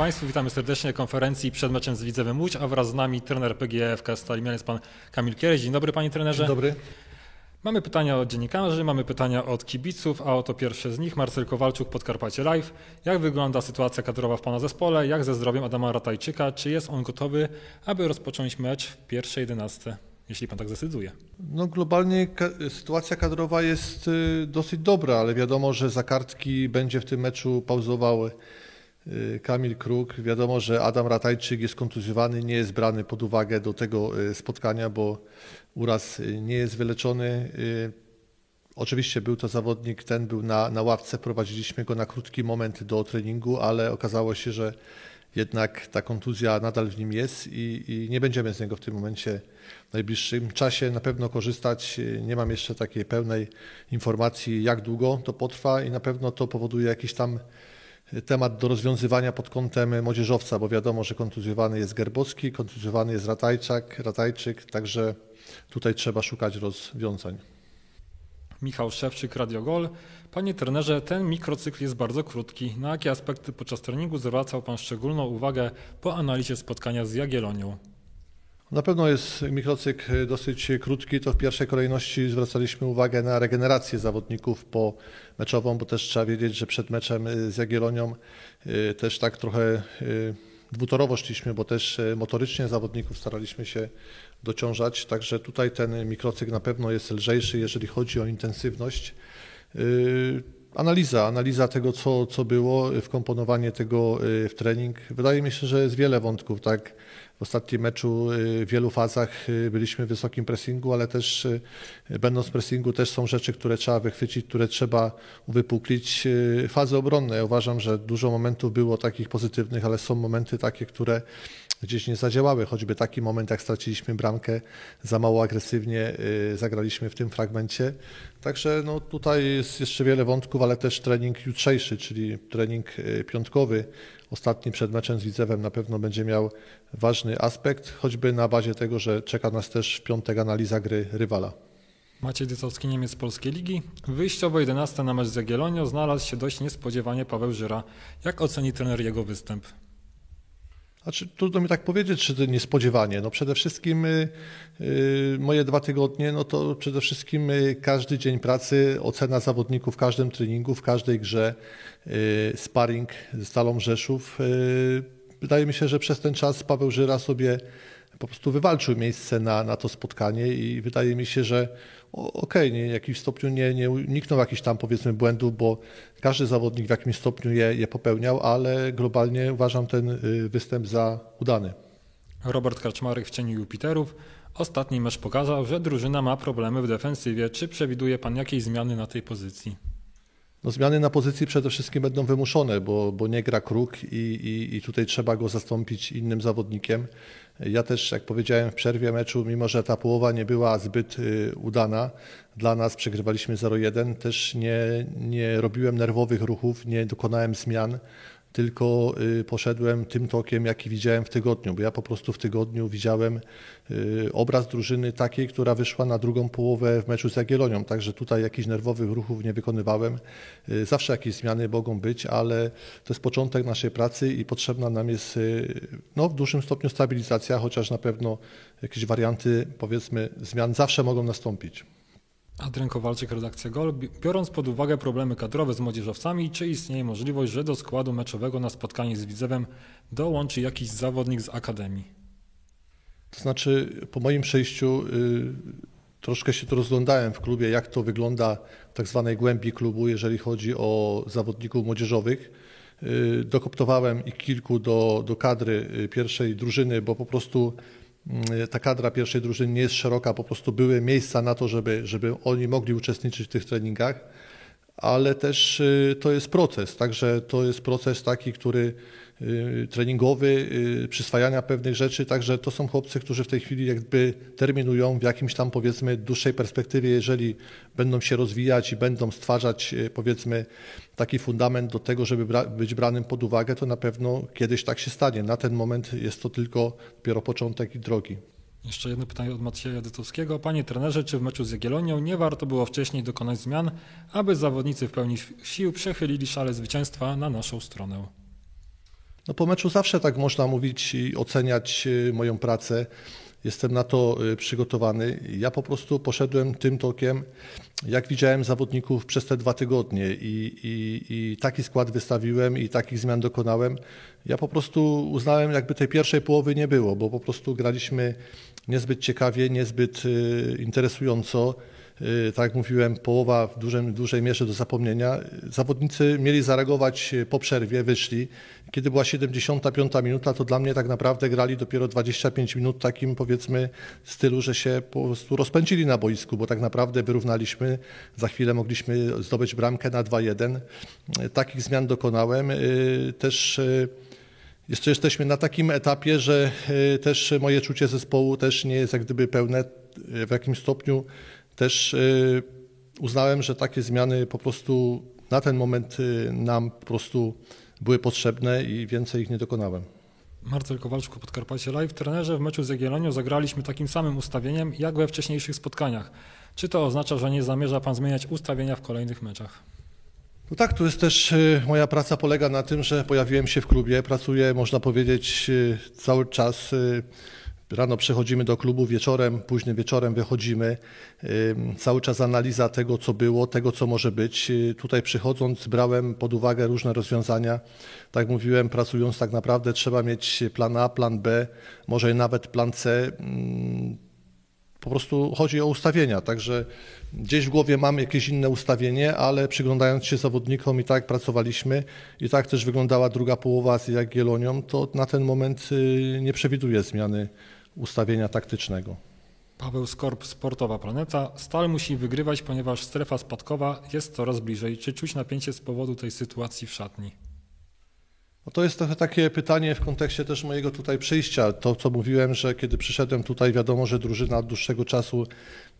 Państwu, witamy serdecznie na konferencji przed meczem z Widzewem Łódź, a wraz z nami trener PGF Stalimian jest Pan Kamil Kiereś. Dzień dobry Panie trenerze. Dzień dobry. Mamy pytania od dziennikarzy, mamy pytania od kibiców, a oto pierwsze z nich. Marcel Kowalczuk, Podkarpacie Live. Jak wygląda sytuacja kadrowa w Pana zespole? Jak ze zdrowiem Adama Ratajczyka? Czy jest on gotowy, aby rozpocząć mecz w pierwszej jedenastce, jeśli Pan tak zdecyduje? No globalnie ka sytuacja kadrowa jest y, dosyć dobra, ale wiadomo, że za kartki będzie w tym meczu pauzował y, Kamil Kruk. Wiadomo, że Adam Ratajczyk jest kontuzjowany, nie jest brany pod uwagę do tego y, spotkania, bo uraz y, nie jest wyleczony. Y, Oczywiście był to zawodnik, ten był na, na ławce, prowadziliśmy go na krótki moment do treningu, ale okazało się, że jednak ta kontuzja nadal w nim jest i, i nie będziemy z niego w tym momencie w najbliższym czasie na pewno korzystać. Nie mam jeszcze takiej pełnej informacji, jak długo to potrwa i na pewno to powoduje jakiś tam temat do rozwiązywania pod kątem młodzieżowca, bo wiadomo, że kontuzjowany jest Gerbowski, kontuzjowany jest Ratajczak, Ratajczyk, także tutaj trzeba szukać rozwiązań. Michał Szewczyk, Radio Gol. Panie trenerze, ten mikrocykl jest bardzo krótki. Na jakie aspekty podczas treningu zwracał Pan szczególną uwagę po analizie spotkania z Jagiellonią? Na pewno jest mikrocykl dosyć krótki. To w pierwszej kolejności zwracaliśmy uwagę na regenerację zawodników po meczową, bo też trzeba wiedzieć, że przed meczem z Jagiellonią y, też tak trochę y, dwutorowo szliśmy, bo też y, motorycznie zawodników staraliśmy się dociążać. Także tutaj ten mikrocykl na pewno jest lżejszy, jeżeli chodzi o intensywność. Analiza, analiza tego, co, co było, wkomponowanie tego w trening. Wydaje mi się, że jest wiele wątków, tak w ostatnim meczu y, w wielu fazach y, byliśmy w wysokim pressingu, ale też y, będąc w pressingu też są rzeczy, które trzeba wychwycić, które trzeba uwypuklić. Fazy obronne. Uważam, że dużo momentów było takich pozytywnych, ale są momenty takie, które gdzieś nie zadziałały. Choćby taki moment, jak straciliśmy bramkę, za mało agresywnie zagraliśmy w tym fragmencie. Także no, tutaj jest jeszcze wiele wątków, ale też trening jutrzejszy, czyli trening piątkowy, ostatni przed meczem z Widzewem na pewno będzie miał ważny aspekt, choćby na bazie tego, że czeka nas też w piątek analiza gry rywala. Maciej Dycowski, Niemiec Polskiej Ligi. Wyjściowo 11 na mecz z Jagiellonią znalazł się dość niespodziewanie Paweł Żyra. Jak oceni trener jego występ? Znaczy, trudno mi tak powiedzieć, czy to niespodziewanie. No przede wszystkim y, y, moje dwa tygodnie, no to przede wszystkim y, każdy dzień pracy, ocena zawodników w każdym treningu, w każdej grze, y, sparring z Stalą Rzeszów. Y, wydaje mi się, że przez ten czas Paweł Żyra sobie po prostu wywalczył miejsce na, na to spotkanie i wydaje mi się, że okej, okay, w jakimś stopniu nie, nie uniknął jakichś tam powiedzmy błędów, bo każdy zawodnik w jakimś stopniu je, je popełniał, ale globalnie uważam ten y, występ za udany. Robert Kaczmarek w cieniu Jupiterów. Ostatni mecz pokazał, że drużyna ma problemy w defensywie. Czy przewiduje Pan jakieś zmiany na tej pozycji? No, zmiany na pozycji przede wszystkim będą wymuszone, bo, bo nie gra kruk i, i, i tutaj trzeba go zastąpić innym zawodnikiem. Ja też, jak powiedziałem w przerwie meczu, mimo że ta połowa nie była zbyt y, udana dla nas, przegrywaliśmy 0-1, też nie, nie robiłem nerwowych ruchów, nie dokonałem zmian tylko y, poszedłem tym tokiem, jaki widziałem w tygodniu, bo ja po prostu w tygodniu widziałem y, obraz drużyny takiej, która wyszła na drugą połowę w meczu z Jagiellonią, także tutaj jakichś nerwowych ruchów nie wykonywałem. Y, zawsze jakieś zmiany mogą być, ale to jest początek naszej pracy i potrzebna nam jest no, w dużym stopniu stabilizacja, chociaż na pewno jakieś warianty, powiedzmy, zmian zawsze mogą nastąpić. Adrian Kowalczyk, redakcja GOL. Biorąc pod uwagę problemy kadrowe z młodzieżowcami, czy istnieje możliwość, że do składu meczowego na spotkanie z Widzewem dołączy jakiś zawodnik z Akademii? To znaczy, po moim przejściu y, troszkę się to rozglądałem w klubie, jak to wygląda w tak zwanej głębi klubu, jeżeli chodzi o zawodników młodzieżowych. Y, dokoptowałem ich kilku do, do kadry y, pierwszej drużyny, bo po prostu ta kadra pierwszej drużyny nie jest szeroka, po prostu były miejsca na to, żeby, żeby oni mogli uczestniczyć w tych treningach, ale też y, to jest proces, także to jest proces taki, który treningowy, y, przyswajania pewnych rzeczy, także to są chłopcy, którzy w tej chwili jakby terminują w jakimś tam powiedzmy dłuższej perspektywie, jeżeli będą się rozwijać i będą stwarzać y, powiedzmy taki fundament do tego, żeby być branym pod uwagę, to na pewno kiedyś tak się stanie. Na ten moment jest to tylko dopiero początek i drogi. Jeszcze jedno pytanie od Macieja Dytowskiego. Panie trenerze, czy w meczu z Jagiellonią nie warto było wcześniej dokonać zmian, aby zawodnicy w pełni sił przechylili szale zwycięstwa na naszą stronę? No po meczu zawsze tak można mówić i oceniać y, moją pracę. Jestem na to y, przygotowany. Ja po prostu poszedłem tym tokiem, jak widziałem zawodników przez te dwa tygodnie i, i, i taki skład wystawiłem i takich zmian dokonałem. Ja po prostu uznałem, jakby tej pierwszej połowy nie było, bo po prostu graliśmy niezbyt ciekawie, niezbyt y, interesująco. Y, tak jak mówiłem, połowa w dużej, dużej mierze do zapomnienia. Zawodnicy mieli zareagować po przerwie, wyszli. Kiedy była 75 minuta, to dla mnie tak naprawdę grali dopiero 25 minut takim powiedzmy stylu, że się po prostu rozpędzili na boisku, bo tak naprawdę wyrównaliśmy. Za chwilę mogliśmy zdobyć bramkę na 2-1. Y, Takich zmian dokonałem. Y, Też jeszcze jesteśmy na takim etapie, że też moje czucie zespołu też nie jest jak gdyby pełne w jakimś stopniu też uznałem, że takie zmiany po prostu na ten moment nam po prostu były potrzebne i więcej ich nie dokonałem. Marcel Kowalczuk, Podkarpacie Live. Trenerze, w meczu z Jagiellonią zagraliśmy takim samym ustawieniem jak we wcześniejszych spotkaniach. Czy to oznacza, że nie zamierza Pan zmieniać ustawienia w kolejnych meczach? No tak, tu jest też moja praca polega na tym, że pojawiłem się w klubie, pracuję, można powiedzieć, cały czas Rano przechodzimy do klubu, wieczorem, późnym wieczorem wychodzimy. Cały czas analiza tego, co było, tego, co może być. Tutaj przychodząc, brałem pod uwagę różne rozwiązania. Tak mówiłem, pracując tak naprawdę trzeba mieć plan A, plan B, może nawet plan C. Po prostu chodzi o ustawienia, także gdzieś w głowie mam jakieś inne ustawienie, ale przyglądając się zawodnikom i tak pracowaliśmy i tak też wyglądała druga połowa z Jagiellonią, to na ten moment nie przewiduję zmiany ustawienia taktycznego. Paweł Skorp, Sportowa Planeta. Stal musi wygrywać, ponieważ strefa spadkowa jest coraz bliżej. Czy czuć napięcie z powodu tej sytuacji w szatni? No to jest trochę takie pytanie w kontekście też mojego tutaj przyjścia. To, co mówiłem, że kiedy przyszedłem tutaj, wiadomo, że drużyna od dłuższego czasu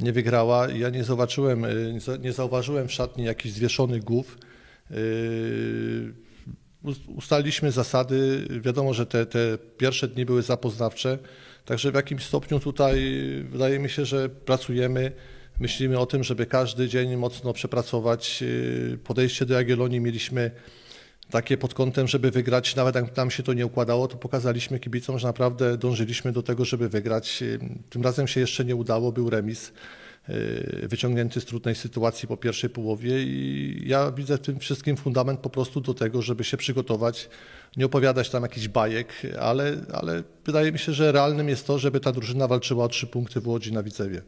nie wygrała. Ja nie zobaczyłem, nie zauważyłem w szatni jakichś zwieszonych głów. Ustaliliśmy zasady. Wiadomo, że te, te pierwsze dni były zapoznawcze. Także w jakimś stopniu tutaj wydaje mi się, że pracujemy, myślimy o tym, żeby każdy dzień mocno przepracować. Podejście do Jagiellonii mieliśmy takie pod kątem, żeby wygrać, nawet jak nam się to nie układało, to pokazaliśmy kibicom, że naprawdę dążyliśmy do tego, żeby wygrać. Tym razem się jeszcze nie udało, był remis wyciągnięty z trudnej sytuacji po pierwszej połowie i ja widzę w tym wszystkim fundament po prostu do tego, żeby się przygotować, nie opowiadać tam jakichś bajek, ale, ale wydaje mi się, że realnym jest to, żeby ta drużyna walczyła o trzy punkty w Łodzi na Widzewie.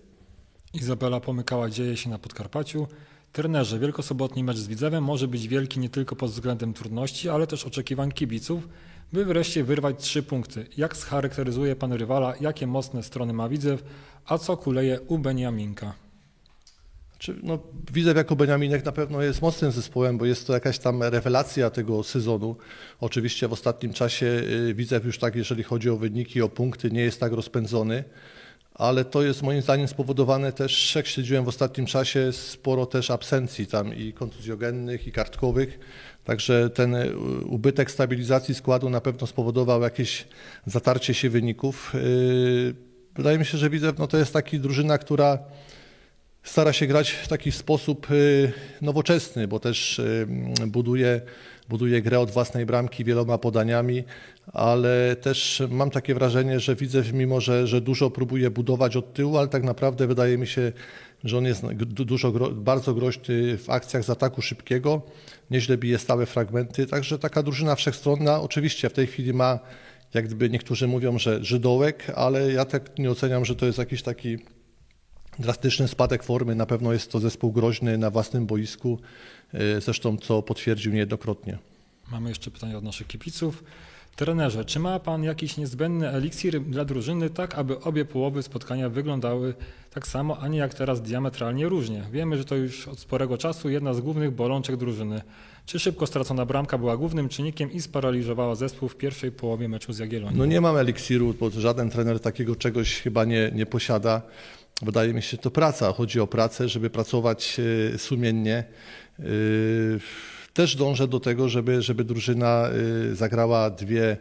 Izabela Pomykała dzieje się na Podkarpaciu. Trenerze, wielkosobotni mecz z Widzewem może być wielki nie tylko pod względem trudności, ale też oczekiwań kibiców, by wreszcie wyrwać trzy punkty. Jak scharakteryzuje pan rywala, jakie mocne strony ma Widzew, a co kuleje u Beniaminka? Czy, no, Widzew jako Beniaminek na pewno jest mocnym zespołem, bo jest to jakaś tam rewelacja tego sezonu. Oczywiście w ostatnim czasie Widzew już tak, jeżeli chodzi o wyniki, o punkty, nie jest tak rozpędzony ale to jest moim zdaniem spowodowane też, jak śledziłem w ostatnim czasie, sporo też absencji tam i kontuzjogennych, i kartkowych. Także ten ubytek stabilizacji składu na pewno spowodował jakieś zatarcie się wyników. Wydaje mi się, że Widzew no to jest taki drużyna, która stara się grać w taki sposób nowoczesny, bo też buduje, buduje grę od własnej bramki wieloma podaniami, ale też mam takie wrażenie, że widzę, mimo że, że dużo próbuje budować od tyłu, ale tak naprawdę wydaje mi się, że on jest dużo, bardzo groźny w akcjach z ataku szybkiego, nieźle bije stałe fragmenty, także taka drużyna wszechstronna oczywiście w tej chwili ma, jak gdyby niektórzy mówią, że żydołek, ale ja tak nie oceniam, że to jest jakiś taki drastyczny spadek formy. Na pewno jest to zespół groźny na własnym boisku, zresztą co potwierdził niejednokrotnie. Mamy jeszcze pytanie od naszych kibiców. Trenerze, czy ma Pan jakiś niezbędny eliksir dla drużyny, tak aby obie połowy spotkania wyglądały tak samo, a nie jak teraz diametralnie różnie? Wiemy, że to już od sporego czasu jedna z głównych bolączek drużyny. Czy szybko stracona bramka była głównym czynnikiem i sparaliżowała zespół w pierwszej połowie meczu z Jagiellonią? No nie mam eliksiru, bo żaden trener takiego czegoś chyba nie, nie posiada. Wydaje mi się, że to praca. Chodzi o pracę, żeby pracować sumiennie. Też dążę do tego, żeby, żeby drużyna zagrała dwie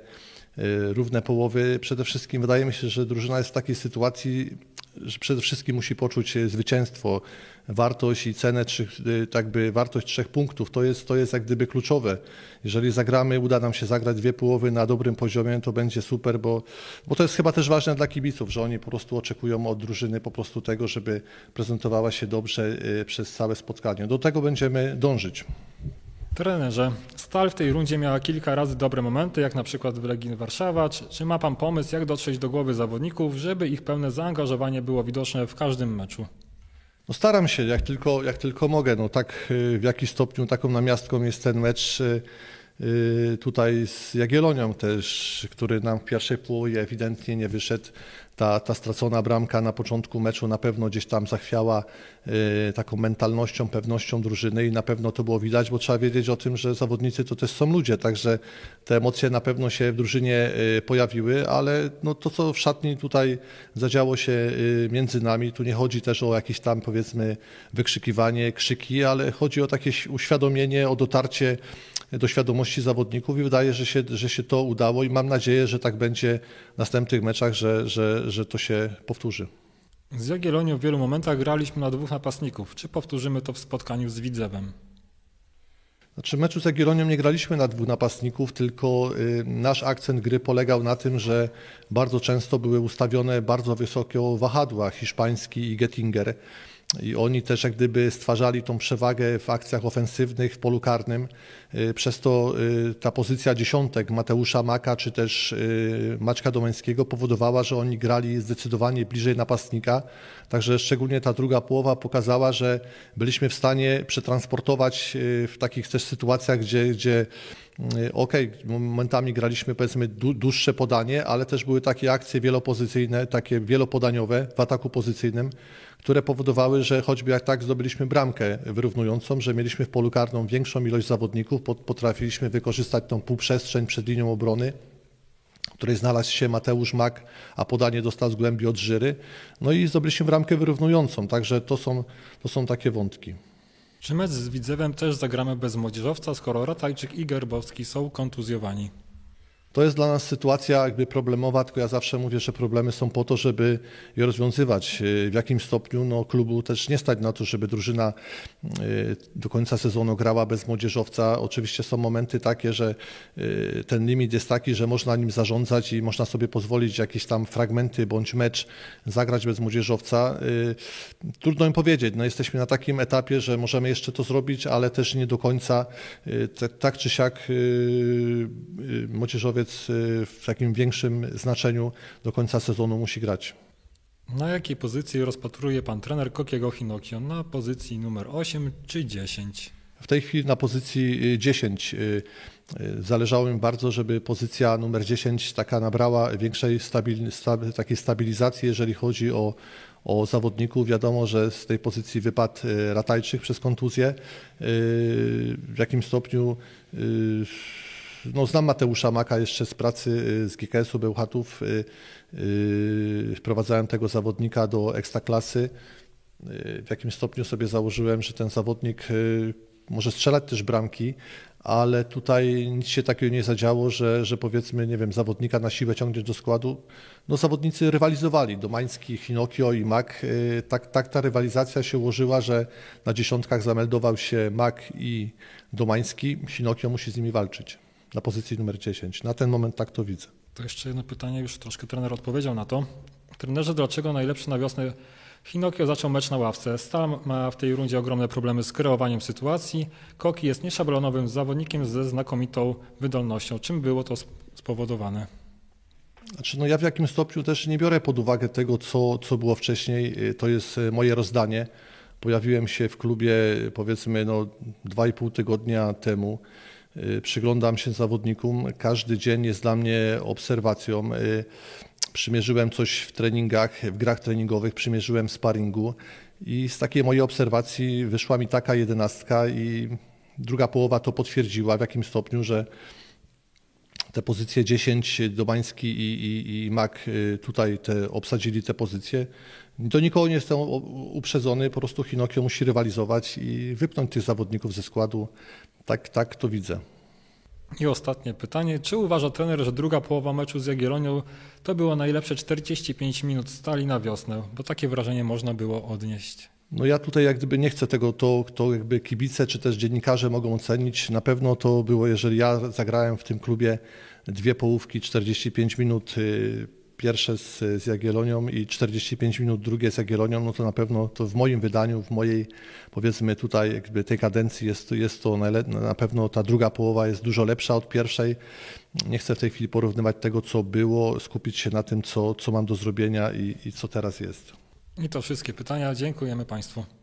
równe połowy. Przede wszystkim wydaje mi się, że drużyna jest w takiej sytuacji, że przede wszystkim musi poczuć e, zwycięstwo, wartość i cenę, trzech, e, tak by wartość trzech punktów, to jest, to jest jak gdyby kluczowe. Jeżeli zagramy, uda nam się zagrać dwie połowy na dobrym poziomie, to będzie super, bo, bo to jest chyba też ważne dla kibiców, że oni po prostu oczekują od drużyny po prostu tego, żeby prezentowała się dobrze przez całe spotkanie. Do tego będziemy dążyć. Trenerze, Stal w tej rundzie miała kilka razy dobre momenty, jak na przykład w Legii Warszawa. Czy, czy ma Pan pomysł, jak dotrzeć do głowy zawodników, żeby ich pełne zaangażowanie było widoczne w każdym meczu? No staram się, jak tylko, jak tylko mogę. No tak y, w jakiś stopniu taką namiastką jest ten mecz y, tutaj z Jagiellonią też, który nam w pierwszej połowie ewidentnie nie wyszedł. Ta, ta stracona bramka na początku meczu na pewno gdzieś tam zachwiała taką mentalnością, pewnością drużyny i na pewno to było widać, bo trzeba wiedzieć o tym, że zawodnicy to też są ludzie, także te emocje na pewno się w drużynie pojawiły, ale no to co w szatni tutaj zadziało się między nami, tu nie chodzi też o jakieś tam powiedzmy wykrzykiwanie, krzyki, ale chodzi o takie uświadomienie, o dotarcie do świadomości zawodników i wydaje, że się, że się to udało i mam nadzieję, że tak będzie w następnych meczach, że, że, że to się powtórzy. Z Jagiellonią w wielu momentach graliśmy na dwóch napastników. Czy powtórzymy to w spotkaniu z Widzewem? Znaczy w meczu z Jagiellonią nie graliśmy na dwóch napastników, tylko y, nasz akcent gry polegał na tym, że bardzo często były ustawione bardzo wysoko wahadła hiszpański i Gettinger. I oni też jak gdyby stwarzali tą przewagę w akcjach ofensywnych w polu karnym. Y, przez to y, ta pozycja dziesiątek Mateusza Maka czy też y, Maćka Domeńskiego powodowała, że oni grali zdecydowanie bliżej napastnika. Także szczególnie ta druga połowa pokazała, że byliśmy w stanie przetransportować w takich też sytuacjach, gdzie, gdzie okej, okay, momentami graliśmy powiedzmy dłuższe podanie, ale też były takie akcje wielopozycyjne, takie wielopodaniowe w ataku pozycyjnym, które powodowały, że choćby jak tak zdobyliśmy bramkę wyrównującą, że mieliśmy w polu karną większą ilość zawodników, potrafiliśmy wykorzystać tą półprzestrzeń przed linią obrony, której znalazł się Mateusz Mak, a podanie dostał z głębi od Żyry. No i zdobyliśmy bramkę wyrównującą, także to są, to są takie wątki. Czy mecz z Widzewem też zagramy bez młodzieżowca, skoro Ratajczyk i Gerbowski są kontuzjowani? To jest dla nas sytuacja jakby problemowa, tylko ja zawsze mówię, że problemy są po to, żeby je rozwiązywać. W jakim stopniu no, klubu też nie stać na to, żeby drużyna y, do końca sezonu grała bez młodzieżowca. Oczywiście są momenty takie, że y, ten limit jest taki, że można nim zarządzać i można sobie pozwolić jakieś tam fragmenty bądź mecz zagrać bez młodzieżowca. Y, trudno im powiedzieć. No, jesteśmy na takim etapie, że możemy jeszcze to zrobić, ale też nie do końca tak czy siak młodzieżowiec Y, w takim większym znaczeniu do końca sezonu musi grać. Na jakiej pozycji rozpatruje pan trener Kokiego Hinokio? Na pozycji numer 8 czy 10? W tej chwili na pozycji 10. Y, y, zależało mi bardzo, żeby pozycja numer 10 taka nabrała większej stabil, takiej stabilizacji, jeżeli chodzi o, o zawodników. Wiadomo, że z tej pozycji wypadł Ratajczyk przez kontuzję. W jakim stopniu no, znam Mateusza Maka jeszcze z pracy y, z GKS-u Bełchatów. Yy, wprowadzałem tego zawodnika do ekstraklasy. W jakim stopniu sobie założyłem, że ten zawodnik może strzelać też bramki, ale tutaj nic się takiego nie zadziało, że, że powiedzmy, nie wiem, zawodnika na siłę ciągniesz do składu. No zawodnicy rywalizowali, Domański, Hinokio i Mak. Tak, tak ta rywalizacja się ułożyła, że na dziesiątkach zameldował się Mak i Domański. Hinokio musi z nimi walczyć na pozycji numer 10. Na ten moment tak to widzę. To jeszcze jedno pytanie, już troszkę trener odpowiedział na to. Trenerze, dlaczego najlepszy na wiosnę Hinokio zaczął mecz na ławce. Stal ma w tej rundzie ogromne problemy z kreowaniem sytuacji. Koki jest nieszablonowym zawodnikiem ze znakomitą wydolnością. Czym było to spowodowane? Znaczy, no ja w jakim stopniu też nie biorę pod uwagę tego, co, co było wcześniej. To jest e, moje rozdanie. Pojawiłem się w klubie powiedzmy no, 2,5 tygodnia temu. Y, przyglądam się zawodnikom. Każdy dzień jest dla mnie obserwacją. Y, przymierzyłem coś w treningach, w grach treningowych, przymierzyłem sparingu i z takiej mojej obserwacji wyszła mi taka jedenastka i druga połowa to potwierdziła w jakim stopniu, że te pozycje 10, Domański i, i, i Mak y, tutaj te, obsadzili te pozycje. Do nikogo nie jestem uprzedzony, po prostu Hinokio musi rywalizować i wypnąć tych zawodników ze składu. Tak, tak to widzę. I ostatnie pytanie. Czy uważa trener, że druga połowa meczu z Jagiellonią to było najlepsze 45 minut stali na wiosnę? Bo takie wrażenie można było odnieść. No ja tutaj jak gdyby nie chcę tego, to, to jakby kibice czy też dziennikarze mogą ocenić. Na pewno to było, jeżeli ja zagrałem w tym klubie dwie połówki, 45 minut, y, pierwsze z, z Jagiellonią i 45 minut drugie z Jagiellonią, no to na pewno to w moim wydaniu, w mojej powiedzmy tutaj jakby tej kadencji jest, jest to na pewno ta druga połowa jest dużo lepsza od pierwszej. Nie chcę w tej chwili porównywać tego, co było, skupić się na tym, co, co mam do zrobienia i, i co teraz jest. I to wszystkie pytania. Dziękujemy Państwu.